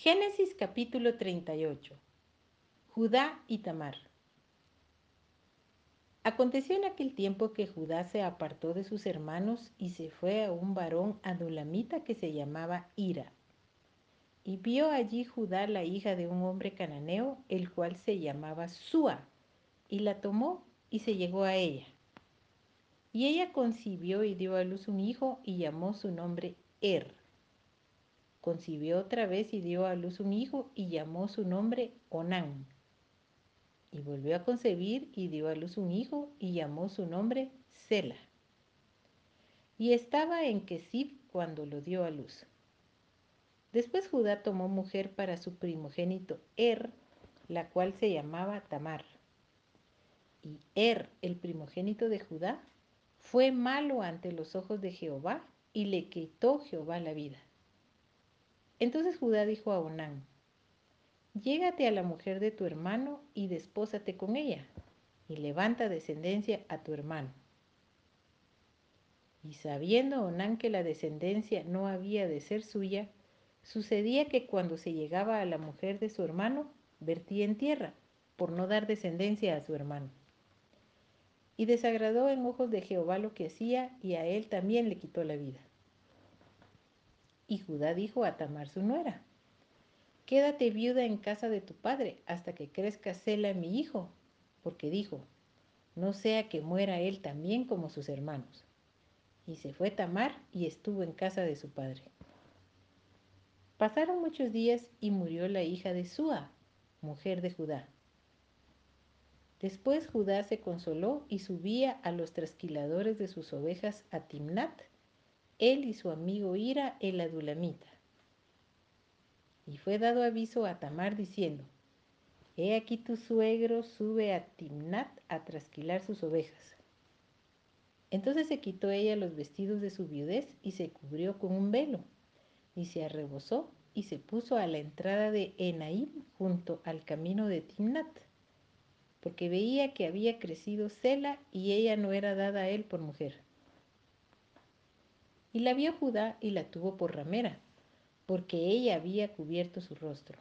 Génesis capítulo 38. Judá y Tamar. Aconteció en aquel tiempo que Judá se apartó de sus hermanos y se fue a un varón adulamita que se llamaba Ira. Y vio allí Judá la hija de un hombre cananeo, el cual se llamaba Sua, y la tomó y se llegó a ella. Y ella concibió y dio a luz un hijo y llamó su nombre Er. Concibió otra vez y dio a luz un hijo y llamó su nombre Onán. Y volvió a concebir y dio a luz un hijo y llamó su nombre Sela. Y estaba en Kesib cuando lo dio a luz. Después Judá tomó mujer para su primogénito Er, la cual se llamaba Tamar. Y Er, el primogénito de Judá, fue malo ante los ojos de Jehová y le quitó Jehová la vida. Entonces Judá dijo a Onán, Llégate a la mujer de tu hermano y despósate con ella, y levanta descendencia a tu hermano. Y sabiendo Onán que la descendencia no había de ser suya, sucedía que cuando se llegaba a la mujer de su hermano, vertía en tierra, por no dar descendencia a su hermano. Y desagradó en ojos de Jehová lo que hacía, y a él también le quitó la vida. Y Judá dijo a Tamar su nuera, Quédate viuda en casa de tu padre hasta que crezca Sela mi hijo, porque dijo, no sea que muera él también como sus hermanos. Y se fue Tamar y estuvo en casa de su padre. Pasaron muchos días y murió la hija de Sua, mujer de Judá. Después Judá se consoló y subía a los trasquiladores de sus ovejas a Timnat, él y su amigo Ira el adulamita. Y fue dado aviso a Tamar diciendo, He aquí tu suegro sube a Timnat a trasquilar sus ovejas. Entonces se quitó ella los vestidos de su viudez y se cubrió con un velo, y se arrebozó y se puso a la entrada de Enaim junto al camino de Timnat, porque veía que había crecido Sela y ella no era dada a él por mujer. Y la vio Judá y la tuvo por ramera, porque ella había cubierto su rostro.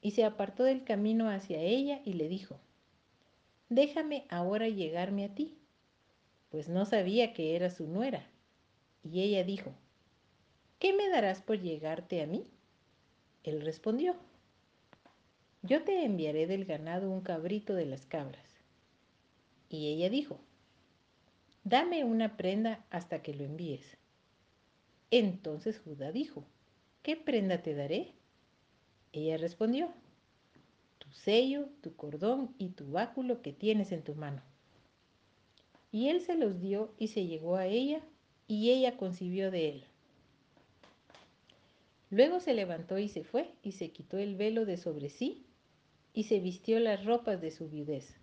Y se apartó del camino hacia ella y le dijo, Déjame ahora llegarme a ti, pues no sabía que era su nuera. Y ella dijo, ¿qué me darás por llegarte a mí? Él respondió, yo te enviaré del ganado un cabrito de las cabras. Y ella dijo, dame una prenda hasta que lo envíes. Entonces Judá dijo, ¿qué prenda te daré? Ella respondió, tu sello, tu cordón y tu báculo que tienes en tu mano. Y él se los dio y se llegó a ella, y ella concibió de él. Luego se levantó y se fue, y se quitó el velo de sobre sí, y se vistió las ropas de su viudez.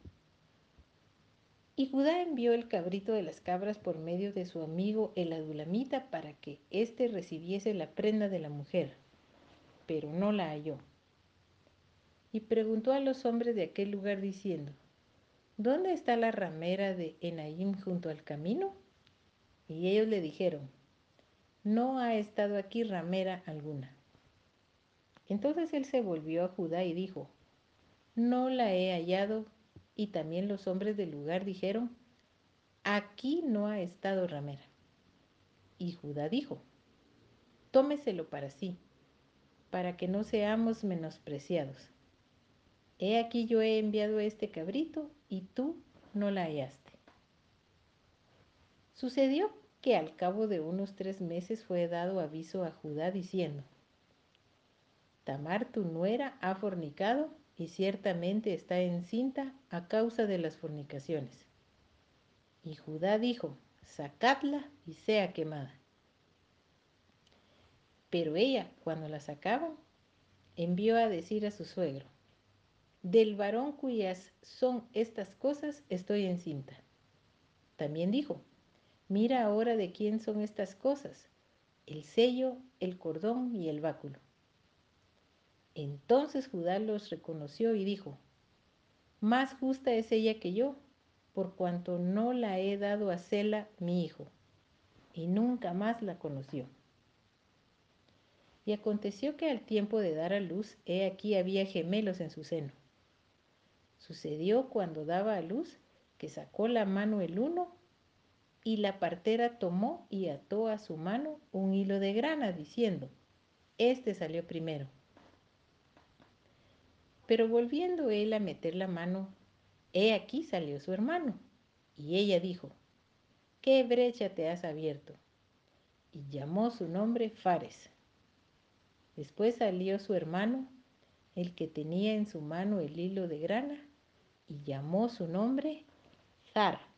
Y Judá envió el cabrito de las cabras por medio de su amigo el adulamita para que éste recibiese la prenda de la mujer, pero no la halló. Y preguntó a los hombres de aquel lugar diciendo, ¿Dónde está la ramera de Enaim junto al camino? Y ellos le dijeron, No ha estado aquí ramera alguna. Entonces él se volvió a Judá y dijo, No la he hallado y también los hombres del lugar dijeron, aquí no ha estado ramera. Y Judá dijo, tómeselo para sí, para que no seamos menospreciados. He aquí yo he enviado este cabrito y tú no la hallaste. Sucedió que al cabo de unos tres meses fue dado aviso a Judá diciendo, Tamar tu nuera ha fornicado y ciertamente está encinta a causa de las fornicaciones. Y Judá dijo, sacadla y sea quemada. Pero ella, cuando la sacaban, envió a decir a su suegro, del varón cuyas son estas cosas estoy encinta. También dijo, mira ahora de quién son estas cosas, el sello, el cordón y el báculo. Entonces Judá los reconoció y dijo, Más justa es ella que yo, por cuanto no la he dado a Sela mi hijo. Y nunca más la conoció. Y aconteció que al tiempo de dar a luz, he aquí había gemelos en su seno. Sucedió cuando daba a luz que sacó la mano el uno y la partera tomó y ató a su mano un hilo de grana, diciendo, Este salió primero. Pero volviendo él a meter la mano, he aquí salió su hermano. Y ella dijo, ¿qué brecha te has abierto? Y llamó su nombre Fares. Después salió su hermano, el que tenía en su mano el hilo de grana, y llamó su nombre Zara.